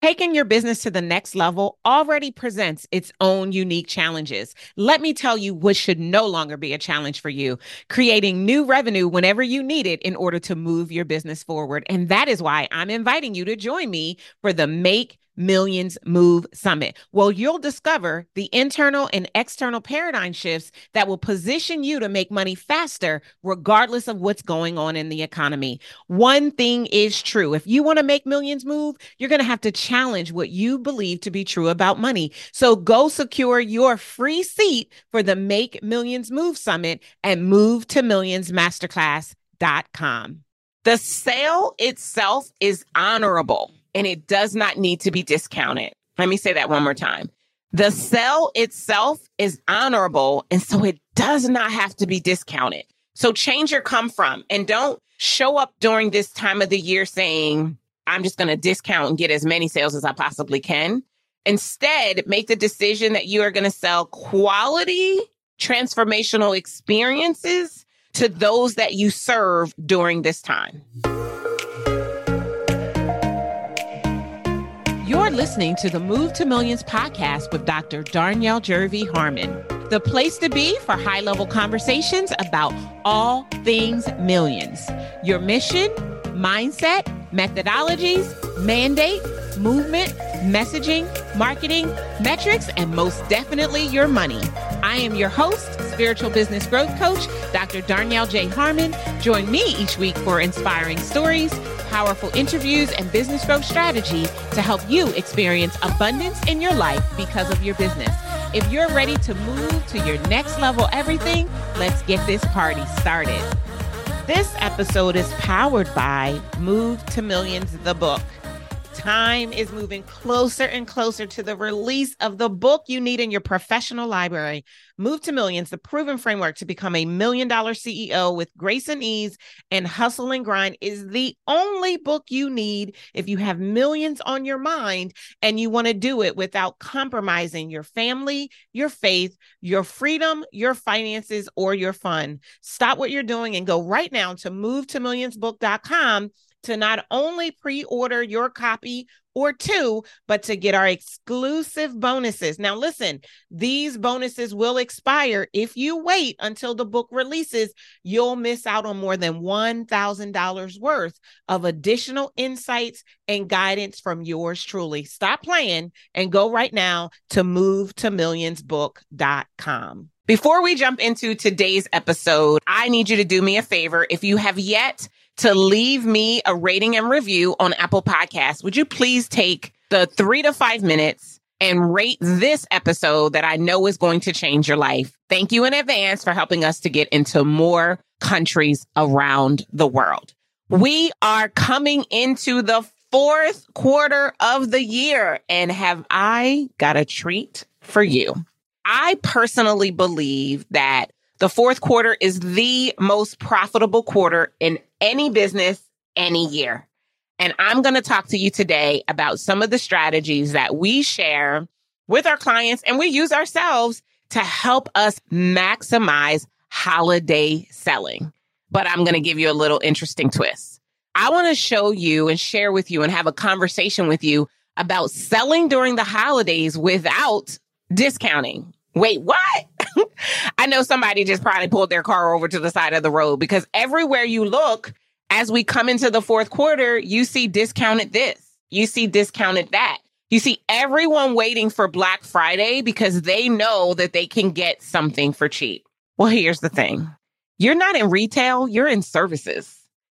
Taking your business to the next level already presents its own unique challenges. Let me tell you what should no longer be a challenge for you creating new revenue whenever you need it in order to move your business forward. And that is why I'm inviting you to join me for the Make Millions Move Summit. Well, you'll discover the internal and external paradigm shifts that will position you to make money faster, regardless of what's going on in the economy. One thing is true if you want to make millions move, you're going to have to challenge what you believe to be true about money. So go secure your free seat for the Make Millions Move Summit at move to millions masterclass.com. The sale itself is honorable and it does not need to be discounted. Let me say that one more time. The sale itself is honorable, and so it does not have to be discounted. So change your come from and don't show up during this time of the year saying, I'm just going to discount and get as many sales as I possibly can. Instead, make the decision that you are going to sell quality transformational experiences to those that you serve during this time. You're listening to the Move to Millions podcast with Dr. Darnyelle Jervey Harmon, the place to be for high level conversations about all things millions. Your mission, mindset, methodologies, mandate, movement, messaging, marketing, metrics, and most definitely your money. I am your host, spiritual business growth coach, Dr. Darnyelle J. Harmon. Join me each week for inspiring stories powerful interviews, and business growth strategy to help you experience abundance in your life because of your business. If you're ready to move to your next level everything, let's get this party started. This episode is powered by Move to Millions, the book time is moving closer and closer to the release of the book you need in your professional library. Move to Millions, the proven framework to become a million dollar CEO with grace and ease and hustle and grind is the only book you need if you have millions on your mind and you want to do it without compromising your family, your faith, your freedom, your finances, or your fun. Stop what you're doing and go right now to movetomillionsbook.com to not only pre order your copy or two, but to get our exclusive bonuses. Now, listen, these bonuses will expire. If you wait until the book releases, you'll miss out on more than $1,000 worth of additional insights and guidance from yours truly. Stop playing and go right now to move to millionsbook.com. Before we jump into today's episode, I need you to do me a favor. If you have yet to leave me a rating and review on Apple Podcasts. Would you please take the three to five minutes and rate this episode that I know is going to change your life? Thank you in advance for helping us to get into more countries around the world. We are coming into the fourth quarter of the year and have I got a treat for you? I personally believe that the fourth quarter is the most profitable quarter in any business, any year. And I'm going to talk to you today about some of the strategies that we share with our clients and we use ourselves to help us maximize holiday selling. But I'm going to give you a little interesting twist. I want to show you and share with you and have a conversation with you about selling during the holidays without discounting. Wait, what? I know somebody just probably pulled their car over to the side of the road because everywhere you look, as we come into the fourth quarter, you see discounted this, you see discounted that. You see everyone waiting for Black Friday because they know that they can get something for cheap. Well, here's the thing you're not in retail, you're in services.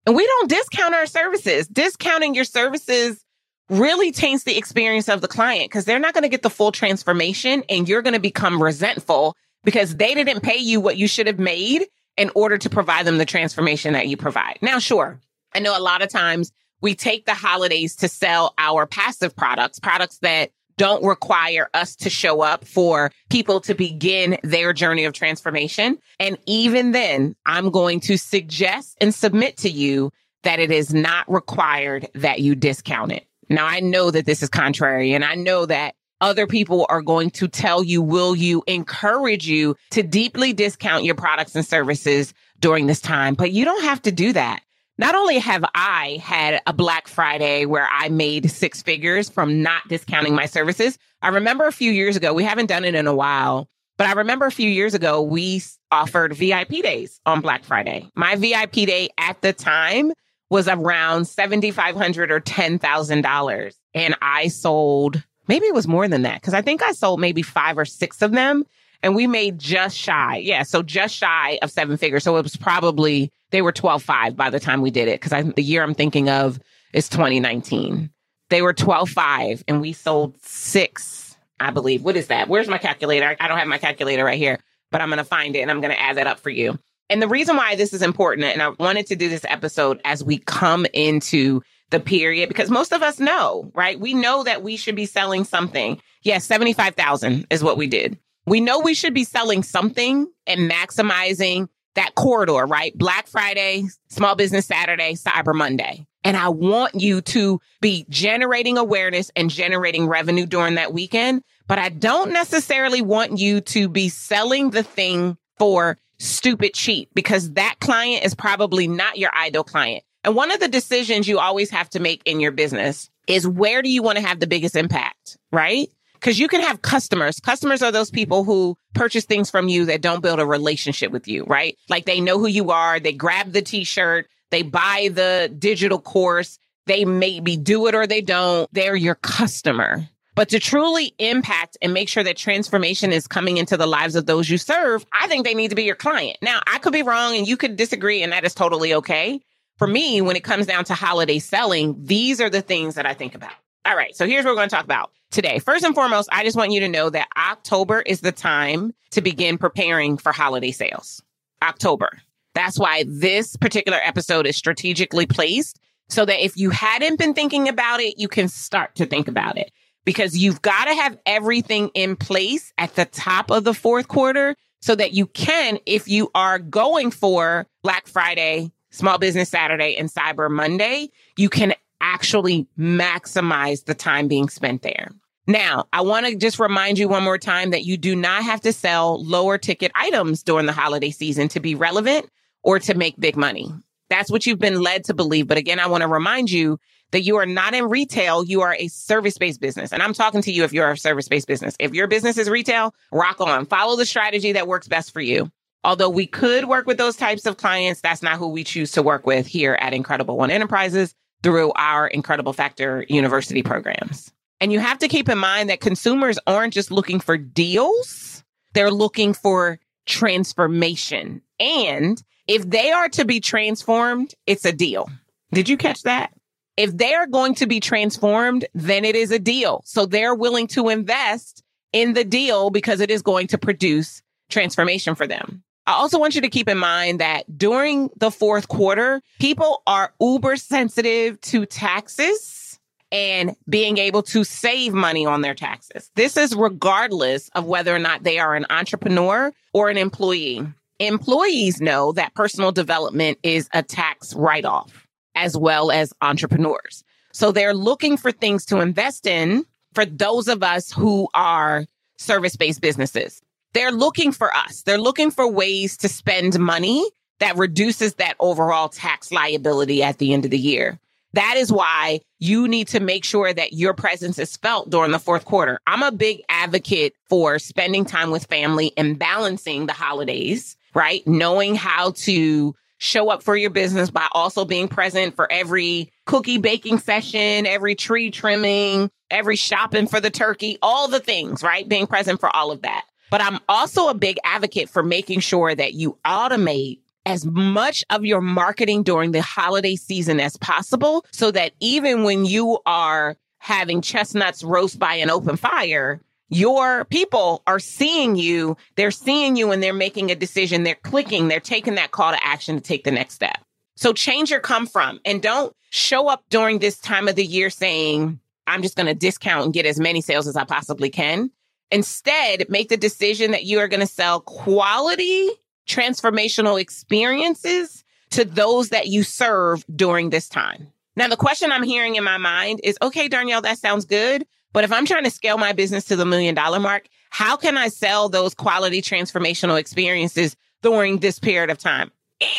And we don't discount our services. Discounting your services really taints the experience of the client because they're not going to get the full transformation and you're going to become resentful because they didn't pay you what you should have made in order to provide them the transformation that you provide. Now, sure, I know a lot of times we take the holidays to sell our passive products, products that don't require us to show up for people to begin their journey of transformation. And even then, I'm going to suggest and submit to you that it is not required that you discount it. Now, I know that this is contrary, and I know that other people are going to tell you, will you encourage you to deeply discount your products and services during this time? But you don't have to do that. not only have I had a Black Friday where I made six figures from not discounting my services, I remember a few years ago, we haven't done it in a while, but I remember a few years ago, we offered VIP days on Black Friday. My VIP day at the time was around 7,500 or $10,000. And I sold, maybe it was more than that, because I think I sold maybe five or six of them. And we made just shy. Yeah. So just shy of seven figures. So it was probably, they were 12.5 by the time we did it. Cause the year I'm thinking of is 2019. They were 12.5 and we sold six, I believe. What is that? Where's my calculator? I don't have my calculator right here, but I'm going to find it and I'm going to add that up for you. And the reason why this is important, and I wanted to do this episode as we come into the period, because most of us know, right? We know that we should be selling something. Yes, 75,000 is what we did. We know we should be selling something and maximizing that corridor, right? Black Friday, Small Business Saturday, Cyber Monday. And I want you to be generating awareness and generating revenue during that weekend. But I don't necessarily want you to be selling the thing for stupid cheap because that client is probably not your ideal client. And one of the decisions you always have to make in your business is where do you want to have the biggest impact, right? Because you can have customers. Customers are those people who purchase things from you that don't build a relationship with you, right? Like they know who you are. They grab the t-shirt. They buy the digital course. They maybe do it or they don't. They're your customer. But to truly impact and make sure that transformation is coming into the lives of those you serve, I think they need to be your client. Now, I could be wrong and you could disagree, and that is totally okay. For me, when it comes down to holiday selling, these are the things that I think about. All right, so here's what we're going to talk about today. First and foremost, I just want you to know that October is the time to begin preparing for holiday sales. October. That's why this particular episode is strategically placed so that if you hadn't been thinking about it, you can start to think about it because you've got to have everything in place at the top of the fourth quarter so that you can, if you are going for Black Friday, Small Business Saturday, and Cyber Monday, you can actually maximize the time being spent there. Now, I want to just remind you one more time that you do not have to sell lower ticket items during the holiday season to be relevant or to make big money. That's what you've been led to believe. But again, I want to remind you that you are not in retail, you are a service based business. And I'm talking to you if you're a service based business. If your business is retail, rock on. Follow the strategy that works best for you. Although we could work with those types of clients, that's not who we choose to work with here at Incredible One Enterprises through our Incredible Factor University programs. And you have to keep in mind that consumers aren't just looking for deals, they're looking for transformation. And if they are to be transformed, it's a deal. Did you catch that? If they're going to be transformed, then it is a deal. So they're willing to invest in the deal because it is going to produce transformation for them. I also want you to keep in mind that during the fourth quarter, people are uber sensitive to taxes and being able to save money on their taxes. This is regardless of whether or not they are an entrepreneur or an employee. Employees know that personal development is a tax write off as well as entrepreneurs. So they're looking for things to invest in for those of us who are service based businesses. They're looking for us. They're looking for ways to spend money that reduces that overall tax liability at the end of the year. That is why you need to make sure that your presence is felt during the fourth quarter. I'm a big advocate for spending time with family and balancing the holidays, right? Knowing how to show up for your business by also being present for every cookie baking session, every tree trimming, every shopping for the turkey, all the things, right? Being present for all of that. But I'm also a big advocate for making sure that you automate as much of your marketing during the holiday season as possible so that even when you are having chestnuts roast by an open fire, your people are seeing you. They're seeing you and they're making a decision. They're clicking. They're taking that call to action to take the next step. So change your come from and don't show up during this time of the year saying, I'm just going to discount and get as many sales as I possibly can. Instead, make the decision that you are going to sell quality transformational experiences to those that you serve during this time. Now, the question I'm hearing in my mind is, okay, Darnyelle, that sounds good. But if I'm trying to scale my business to the million dollar mark, how can I sell those quality transformational experiences during this period of time?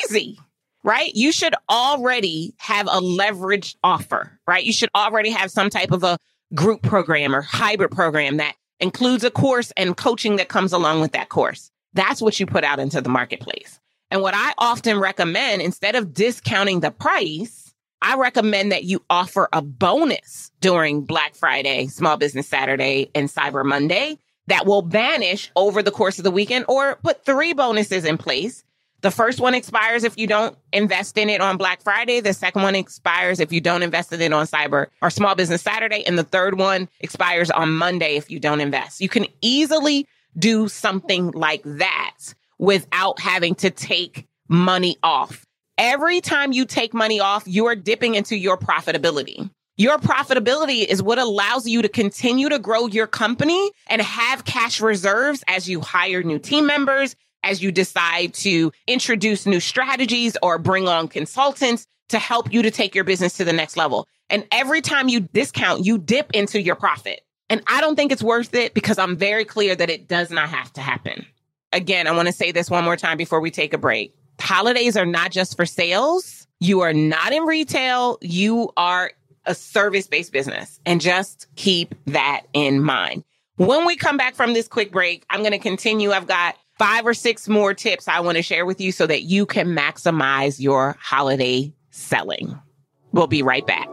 Easy. right? You should already have a leveraged offer, right? You should already have some type of a group program or hybrid program that includes a course and coaching that comes along with that course. That's what you put out into the marketplace. And what I often recommend, instead of discounting the price, I recommend that you offer a bonus during Black Friday, Small Business Saturday, and Cyber Monday that will vanish over the course of the weekend or put three bonuses in place the first one expires if you don't invest in it on Black Friday. The second one expires if you don't invest in it on Cyber or Small Business Saturday. And the third one expires on Monday if you don't invest. You can easily do something like that without having to take money off. Every time you take money off, you're dipping into your profitability. Your profitability is what allows you to continue to grow your company and have cash reserves as you hire new team members, as you decide to introduce new strategies or bring on consultants to help you to take your business to the next level. And every time you discount, you dip into your profit. And I don't think it's worth it because I'm very clear that it does not have to happen. Again, I want to say this one more time before we take a break. Holidays are not just for sales. You are not in retail. You are a service based business and just keep that in mind. When we come back from this quick break, I'm going to continue. I've got five or six more tips I want to share with you so that you can maximize your holiday selling. We'll be right back.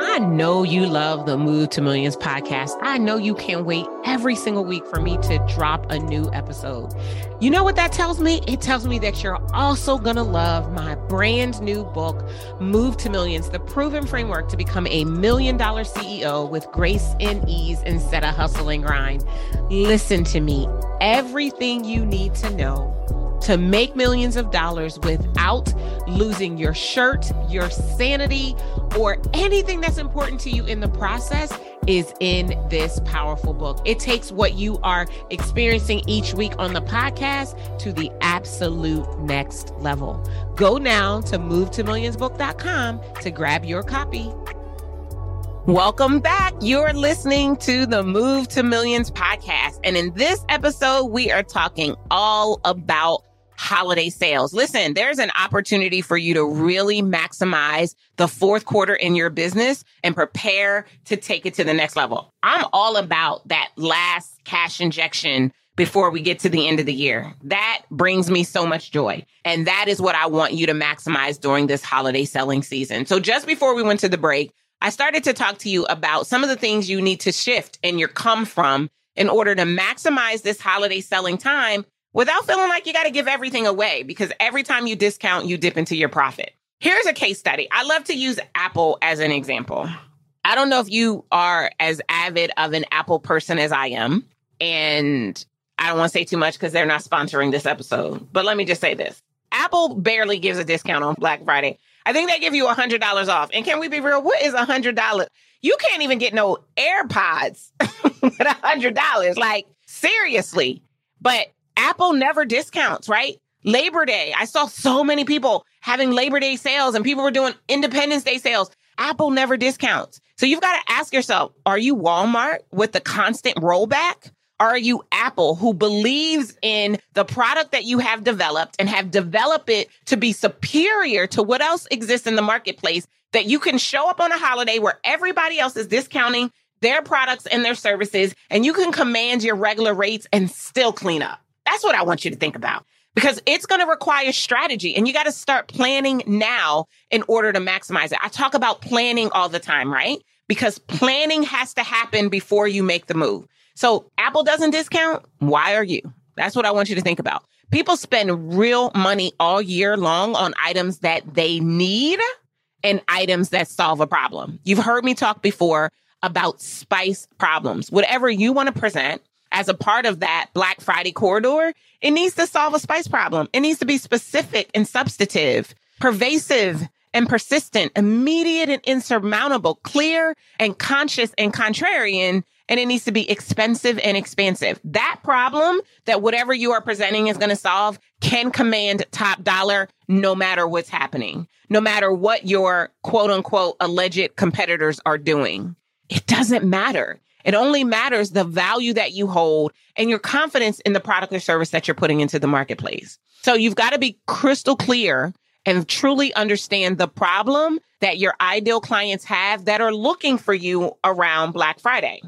I know you love the Move to Millions podcast. I know you can't wait every single week for me to drop a new episode. You know what that tells me? It tells me that you're also going to love my brand new book, Move to Millions, the proven framework to become a million dollar CEO with grace and ease instead of hustle and grind. Listen to me. Everything you need to know to make millions of dollars without losing your shirt, your sanity, or anything that's important to you in the process is in this powerful book. It takes what you are experiencing each week on the podcast to the absolute next level. Go now to movetomillionsbook.com to grab your copy. Welcome back. You're listening to the Move to Millions podcast. And in this episode, we are talking all about holiday sales. Listen, there's an opportunity for you to really maximize the fourth quarter in your business and prepare to take it to the next level. I'm all about that last cash injection before we get to the end of the year. That brings me so much joy. And that is what I want you to maximize during this holiday selling season. So just before we went to the break, I started to talk to you about some of the things you need to shift in your come from in order to maximize this holiday selling time without feeling like you got to give everything away because every time you discount, you dip into your profit. Here's a case study. I love to use Apple as an example. I don't know if you are as avid of an Apple person as I am. And I don't want to say too much because they're not sponsoring this episode. But let me just say this Apple barely gives a discount on Black Friday. I think they give you $100 off. And can we be real? What is $100? You can't even get no AirPods with $100. Like, seriously. But Apple never discounts, right? Labor Day. I saw so many people having Labor Day sales and people were doing Independence Day sales. Apple never discounts. So you've got to ask yourself, are you Walmart with the constant rollback? Are you Apple who believes in the product that you have developed and have developed it to be superior to what else exists in the marketplace that you can show up on a holiday where everybody else is discounting their products and their services and you can command your regular rates and still clean up? That's what I want you to think about because it's going to require strategy and you got to start planning now in order to maximize it. I talk about planning all the time, right? Because planning has to happen before you make the move. So Apple doesn't discount. Why are you? That's what I want you to think about. People spend real money all year long on items that they need and items that solve a problem. You've heard me talk before about spice problems. Whatever you want to present, as a part of that Black Friday corridor, it needs to solve a spice problem. It needs to be specific and substantive, pervasive and persistent, immediate and insurmountable, clear and conscious and contrarian. And it needs to be expensive and expansive. That problem that whatever you are presenting is going to solve can command top dollar no matter what's happening, no matter what your quote unquote alleged competitors are doing. It doesn't matter. It only matters the value that you hold and your confidence in the product or service that you're putting into the marketplace. So you've got to be crystal clear and truly understand the problem that your ideal clients have that are looking for you around Black Friday.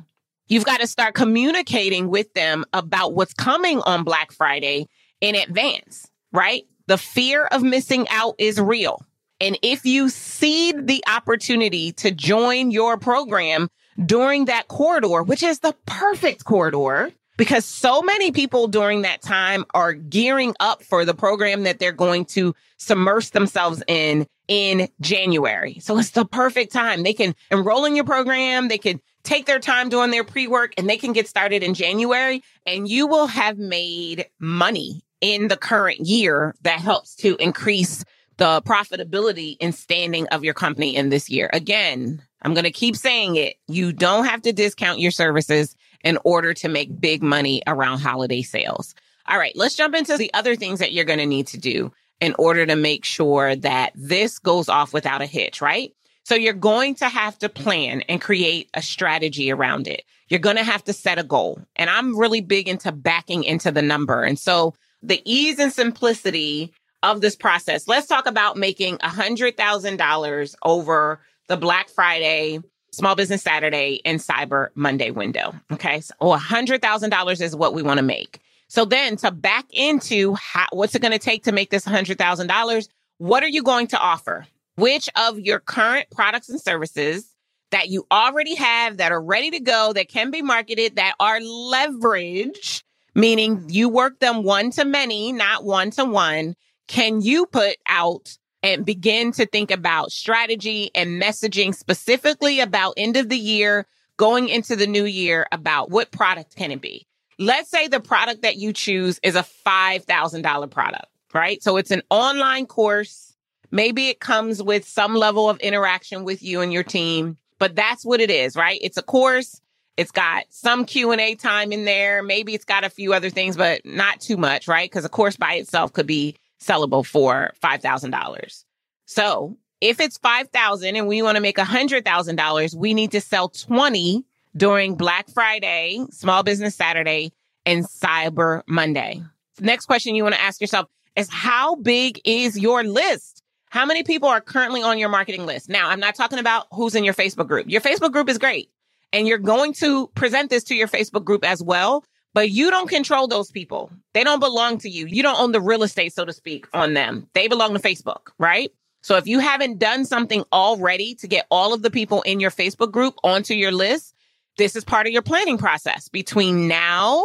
You've got to start communicating with them about what's coming on Black Friday in advance, right? The fear of missing out is real. And if you seed the opportunity to join your program during that corridor, which is the perfect corridor, because so many people during that time are gearing up for the program that they're going to submerge themselves in in January. So it's the perfect time. They can enroll in your program. They can take their time doing their pre work and they can get started in January and you will have made money in the current year that helps to increase the profitability and standing of your company in this year. Again, I'm going to keep saying it. You don't have to discount your services in order to make big money around holiday sales. All right, let's jump into the other things that you're going to need to do in order to make sure that this goes off without a hitch, right? So you're going to have to plan and create a strategy around it. You're going to have to set a goal. And I'm really big into backing into the number. And so the ease and simplicity of this process. Let's talk about making $100,000 over the Black Friday, Small Business Saturday, and Cyber Monday window. Okay. So $100,000 is what we want to make. So then to back into how, what's it going to take to make this $100,000? What are you going to offer? Which of your current products and services that you already have that are ready to go, that can be marketed, that are leveraged, meaning you work them one to many, not one to one, can you put out and begin to think about strategy and messaging specifically about end of the year, going into the new year about what product can it be? Let's say the product that you choose is a $5,000 product, right? So it's an online course. Maybe it comes with some level of interaction with you and your team, but that's what it is, right? It's a course. It's got some Q&A time in there. Maybe it's got a few other things, but not too much, right? Because a course by itself could be sellable for $5,000. So if it's 5,000 and we want to make $100,000, we need to sell 20 during Black Friday, Small Business Saturday, and Cyber Monday. next question you want to ask yourself is how big is your list? How many people are currently on your marketing list? Now, I'm not talking about who's in your Facebook group. Your Facebook group is great. And you're going to present this to your Facebook group as well but you don't control those people. They don't belong to you. You don't own the real estate, so to speak, on them. They belong to Facebook, right? So if you haven't done something already to get all of the people in your Facebook group onto your list, this is part of your planning process between now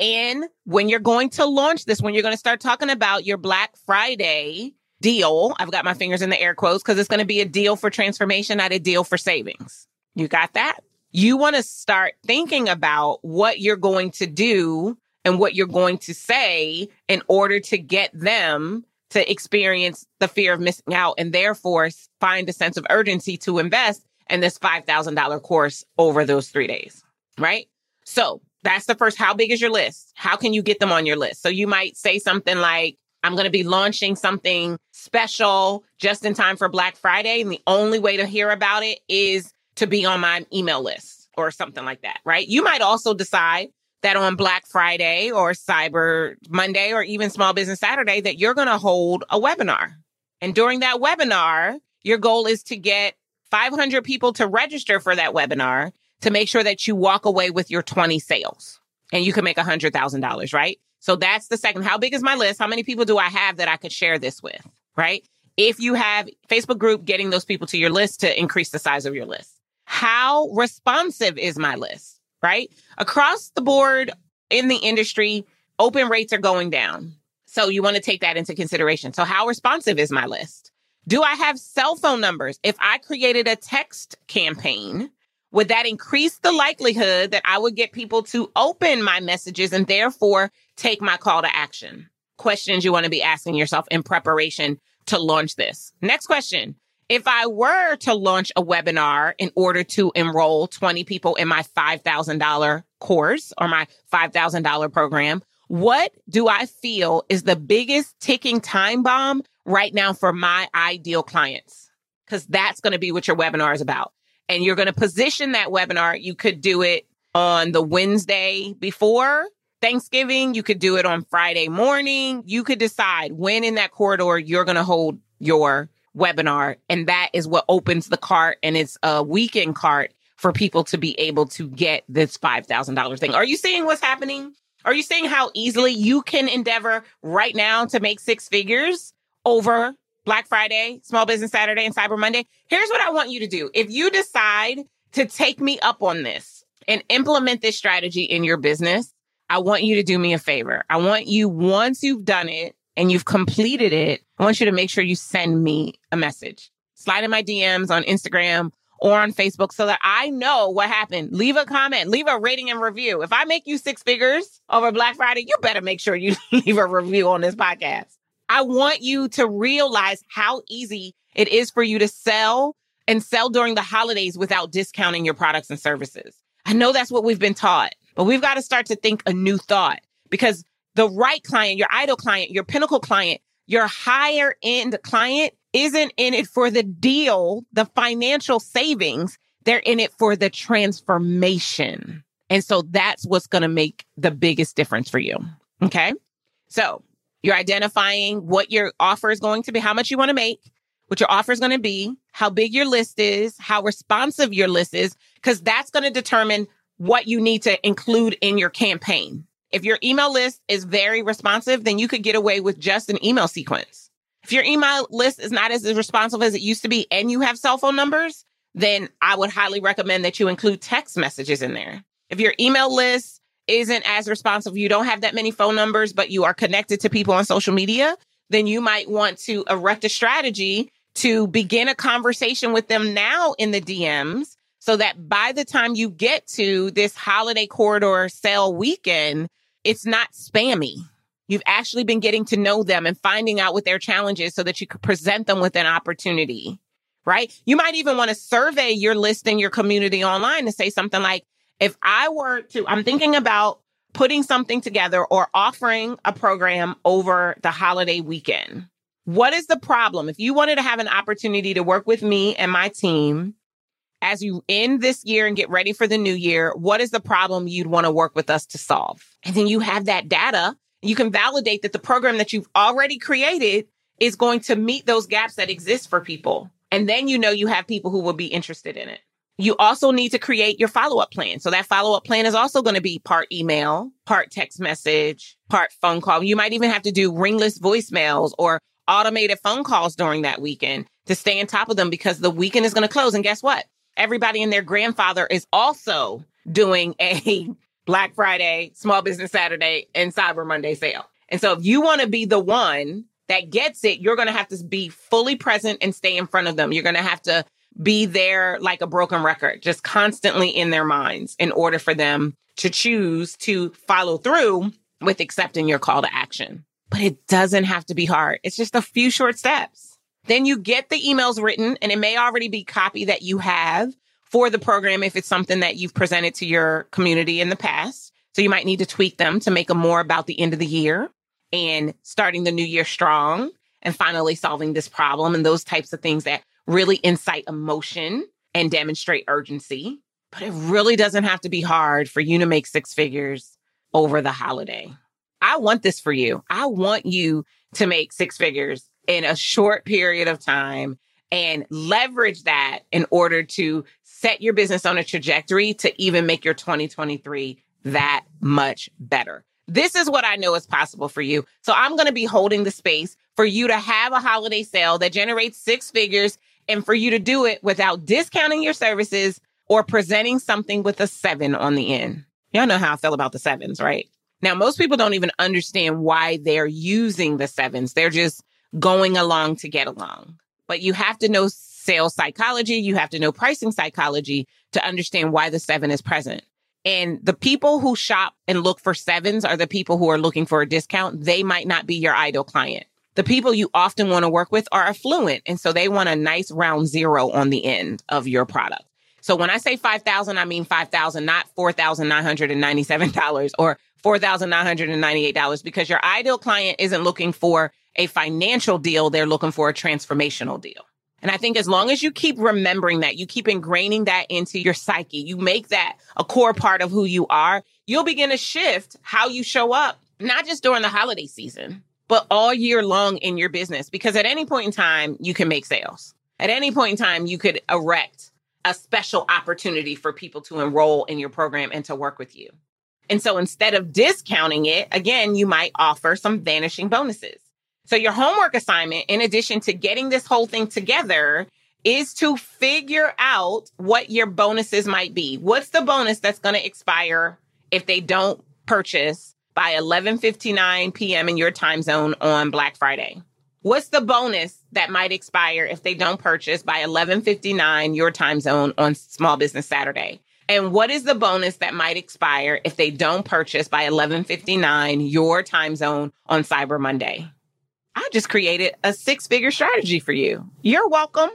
and when you're going to launch this, when you're going to start talking about your Black Friday deal. I've got my fingers in the air quotes because it's going to be a deal for transformation, not a deal for savings. You got that? You want to start thinking about what you're going to do and what you're going to say in order to get them to experience the fear of missing out and therefore find a sense of urgency to invest in this $5,000 course over those three days, right? So that's the first. How big is your list? How can you get them on your list? So you might say something like, I'm going to be launching something special just in time for Black Friday. And the only way to hear about it is to be on my email list or something like that, right? You might also decide that on Black Friday or Cyber Monday or even Small Business Saturday that you're going to hold a webinar. And during that webinar, your goal is to get 500 people to register for that webinar to make sure that you walk away with your 20 sales and you can make $100,000, right? So that's the second. How big is my list? How many people do I have that I could share this with, right? If you have Facebook group, getting those people to your list to increase the size of your list how responsive is my list, right? Across the board in the industry, open rates are going down. So you want to take that into consideration. So how responsive is my list? Do I have cell phone numbers? If I created a text campaign, would that increase the likelihood that I would get people to open my messages and therefore take my call to action? Questions you want to be asking yourself in preparation to launch this. Next question. If I were to launch a webinar in order to enroll 20 people in my $5,000 course or my $5,000 program, what do I feel is the biggest ticking time bomb right now for my ideal clients? Because that's going to be what your webinar is about. And you're going to position that webinar. You could do it on the Wednesday before Thanksgiving. You could do it on Friday morning. You could decide when in that corridor you're going to hold your webinar. And that is what opens the cart and it's a weekend cart for people to be able to get this $5,000 thing. Are you seeing what's happening? Are you seeing how easily you can endeavor right now to make six figures over Black Friday, Small Business Saturday, and Cyber Monday? Here's what I want you to do. If you decide to take me up on this and implement this strategy in your business, I want you to do me a favor. I want you, once you've done it and you've completed it, I want you to make sure you send me a message. Slide in my DMs on Instagram or on Facebook so that I know what happened. Leave a comment, leave a rating and review. If I make you six figures over Black Friday, you better make sure you leave a review on this podcast. I want you to realize how easy it is for you to sell and sell during the holidays without discounting your products and services. I know that's what we've been taught. But we've got to start to think a new thought because the right client, your ideal client, your pinnacle client, your higher end client isn't in it for the deal, the financial savings. They're in it for the transformation. And so that's what's going to make the biggest difference for you. Okay. So you're identifying what your offer is going to be, how much you want to make, what your offer is going to be, how big your list is, how responsive your list is, because that's going to determine what you need to include in your campaign. If your email list is very responsive, then you could get away with just an email sequence. If your email list is not as responsive as it used to be and you have cell phone numbers, then I would highly recommend that you include text messages in there. If your email list isn't as responsive, you don't have that many phone numbers, but you are connected to people on social media, then you might want to erect a strategy to begin a conversation with them now in the DMs so that by the time you get to this holiday corridor sale weekend, it's not spammy. You've actually been getting to know them and finding out what their challenges so that you could present them with an opportunity, right? You might even want to survey your list and your community online to say something like, if I were to, I'm thinking about putting something together or offering a program over the holiday weekend. What is the problem? If you wanted to have an opportunity to work with me and my team as you end this year and get ready for the new year, what is the problem you'd want to work with us to solve? And then you have that data. You can validate that the program that you've already created is going to meet those gaps that exist for people. And then you know you have people who will be interested in it. You also need to create your follow up plan. So that follow up plan is also going to be part email, part text message, part phone call. You might even have to do ringless voicemails or automated phone calls during that weekend to stay on top of them because the weekend is going to close. And guess what? Everybody and their grandfather is also doing a Black Friday, Small Business Saturday, and Cyber Monday sale. And so if you want to be the one that gets it, you're going to have to be fully present and stay in front of them. You're going to have to be there like a broken record, just constantly in their minds in order for them to choose to follow through with accepting your call to action. But it doesn't have to be hard. It's just a few short steps. Then you get the emails written and it may already be copy that you have for the program if it's something that you've presented to your community in the past. So you might need to tweak them to make them more about the end of the year and starting the new year strong and finally solving this problem and those types of things that really incite emotion and demonstrate urgency. But it really doesn't have to be hard for you to make six figures over the holiday. I want this for you. I want you to make six figures in a short period of time and leverage that in order to set your business on a trajectory to even make your 2023 that much better. This is what I know is possible for you. So I'm going to be holding the space for you to have a holiday sale that generates six figures and for you to do it without discounting your services or presenting something with a seven on the end. Y'all know how I feel about the sevens, right? Now, most people don't even understand why they're using the sevens. They're just going along to get along. But you have to know sales psychology. You have to know pricing psychology to understand why the seven is present. And the people who shop and look for sevens are the people who are looking for a discount. They might not be your ideal client. The people you often want to work with are affluent. And so they want a nice round zero on the end of your product. So when I say 5,000, I mean 5,000, not $4,997 or $4,998 because your ideal client isn't looking for a financial deal, they're looking for a transformational deal. And I think as long as you keep remembering that, you keep ingraining that into your psyche, you make that a core part of who you are, you'll begin to shift how you show up, not just during the holiday season, but all year long in your business because at any point in time, you can make sales. At any point in time, you could erect a special opportunity for people to enroll in your program and to work with you. And so instead of discounting it, again, you might offer some vanishing bonuses. So your homework assignment, in addition to getting this whole thing together, is to figure out what your bonuses might be. What's the bonus that's going to expire if they don't purchase by 11:59 p.m. in your time zone on Black Friday? What's the bonus that might expire if they don't purchase by 11:59 your time zone on Small Business Saturday? And what is the bonus that might expire if they don't purchase by 11:59 your time zone on Cyber Monday? I just created a six-figure strategy for you. You're welcome.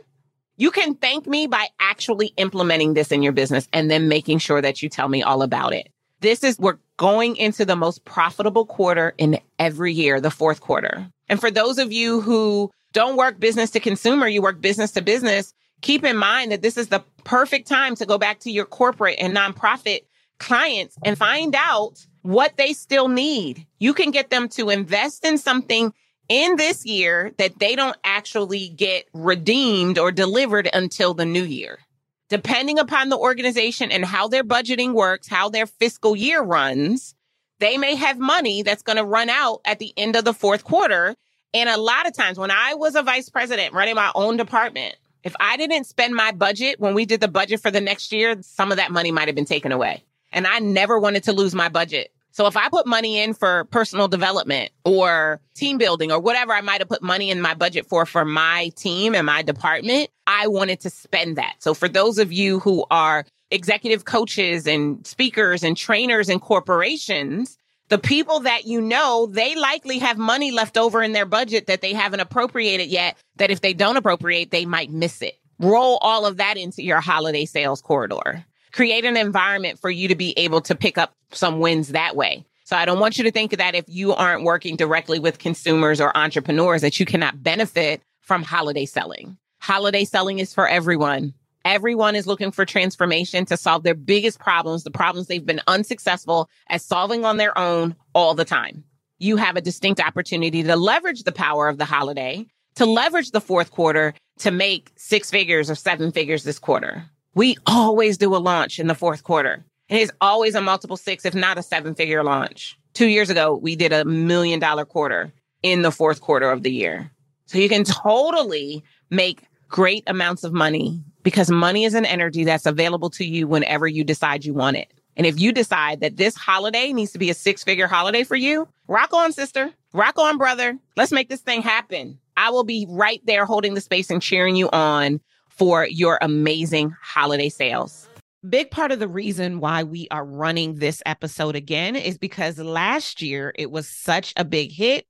You can thank me by actually implementing this in your business and then making sure that you tell me all about it. This is, we're going into the most profitable quarter in every year, the fourth quarter. And for those of you who don't work business to consumer, you work business to business, keep in mind that this is the perfect time to go back to your corporate and nonprofit clients and find out what they still need. You can get them to invest in something in this year that they don't actually get redeemed or delivered until the new year. Depending upon the organization and how their budgeting works, how their fiscal year runs, they may have money that's going to run out at the end of the fourth quarter. And a lot of times when I was a vice president running my own department, if I didn't spend my budget when we did the budget for the next year, some of that money might have been taken away. And I never wanted to lose my budget. So if I put money in for personal development or team building or whatever I might have put money in my budget for for my team and my department, I wanted to spend that. So for those of you who are executive coaches and speakers and trainers in corporations, the people that you know, they likely have money left over in their budget that they haven't appropriated yet, that if they don't appropriate, they might miss it. Roll all of that into your holiday sales corridor create an environment for you to be able to pick up some wins that way. So I don't want you to think that if you aren't working directly with consumers or entrepreneurs that you cannot benefit from holiday selling. Holiday selling is for everyone. Everyone is looking for transformation to solve their biggest problems, the problems they've been unsuccessful at solving on their own all the time. You have a distinct opportunity to leverage the power of the holiday, to leverage the fourth quarter to make six figures or seven figures this quarter. We always do a launch in the fourth quarter. And it's always a multiple six, if not a seven figure launch. Two years ago, we did a million dollar quarter in the fourth quarter of the year. So you can totally make great amounts of money because money is an energy that's available to you whenever you decide you want it. And if you decide that this holiday needs to be a six figure holiday for you, rock on, sister. Rock on, brother. Let's make this thing happen. I will be right there holding the space and cheering you on for your amazing holiday sales. Big part of the reason why we are running this episode again is because last year it was such a big hit.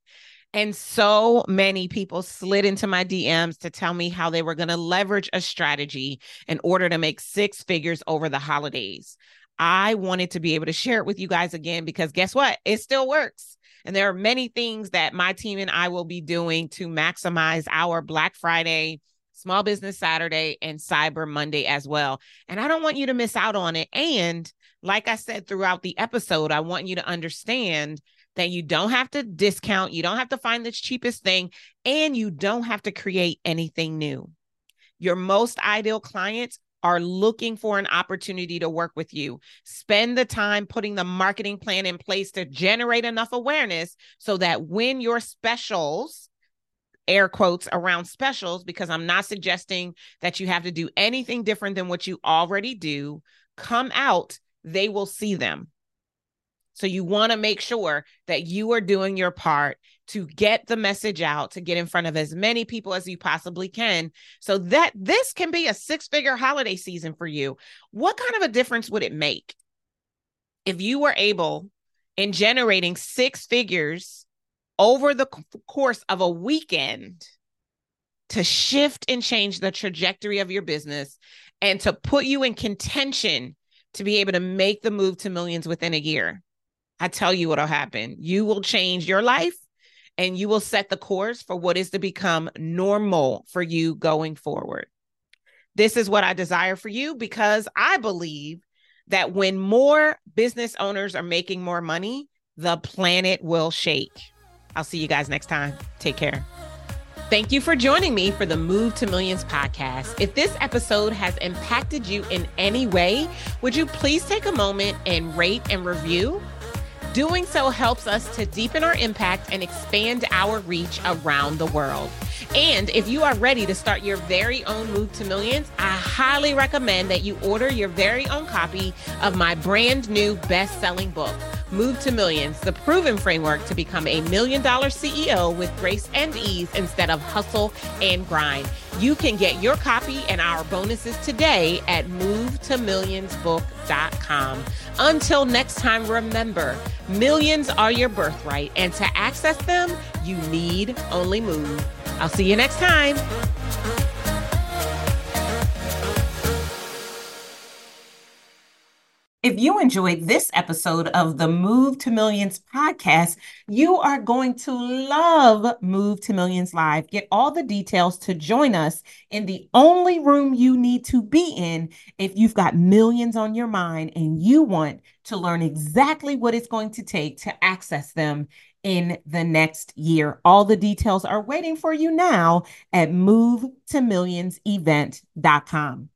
And so many people slid into my DMs to tell me how they were going to leverage a strategy in order to make six figures over the holidays. I wanted to be able to share it with you guys again because guess what? It still works. And there are many things that my team and I will be doing to maximize our Black Friday Small Business Saturday, and Cyber Monday as well. And I don't want you to miss out on it. And like I said throughout the episode, I want you to understand that you don't have to discount, you don't have to find the cheapest thing, and you don't have to create anything new. Your most ideal clients are looking for an opportunity to work with you. Spend the time putting the marketing plan in place to generate enough awareness so that when your specials air quotes around specials because I'm not suggesting that you have to do anything different than what you already do. Come out, they will see them. So you want to make sure that you are doing your part to get the message out, to get in front of as many people as you possibly can, so that this can be a six figure holiday season for you. What kind of a difference would it make if you were able in generating six figures over the course of a weekend to shift and change the trajectory of your business and to put you in contention to be able to make the move to millions within a year. I tell you what'll happen. You will change your life and you will set the course for what is to become normal for you going forward. This is what I desire for you because I believe that when more business owners are making more money, the planet will shake. I'll see you guys next time. Take care. Thank you for joining me for the Move to Millions podcast. If this episode has impacted you in any way, would you please take a moment and rate and review? Doing so helps us to deepen our impact and expand our reach around the world. And if you are ready to start your very own Move to Millions, I highly recommend that you order your very own copy of my brand new best selling book. Move to Millions, the proven framework to become a million dollar CEO with grace and ease instead of hustle and grind. You can get your copy and our bonuses today at movetomillionsbook.com. Until next time, remember millions are your birthright, and to access them, you need only move. I'll see you next time. If you enjoyed this episode of the Move to Millions podcast, you are going to love Move to Millions Live. Get all the details to join us in the only room you need to be in if you've got millions on your mind and you want to learn exactly what it's going to take to access them in the next year. All the details are waiting for you now at movetomillionsevent.com.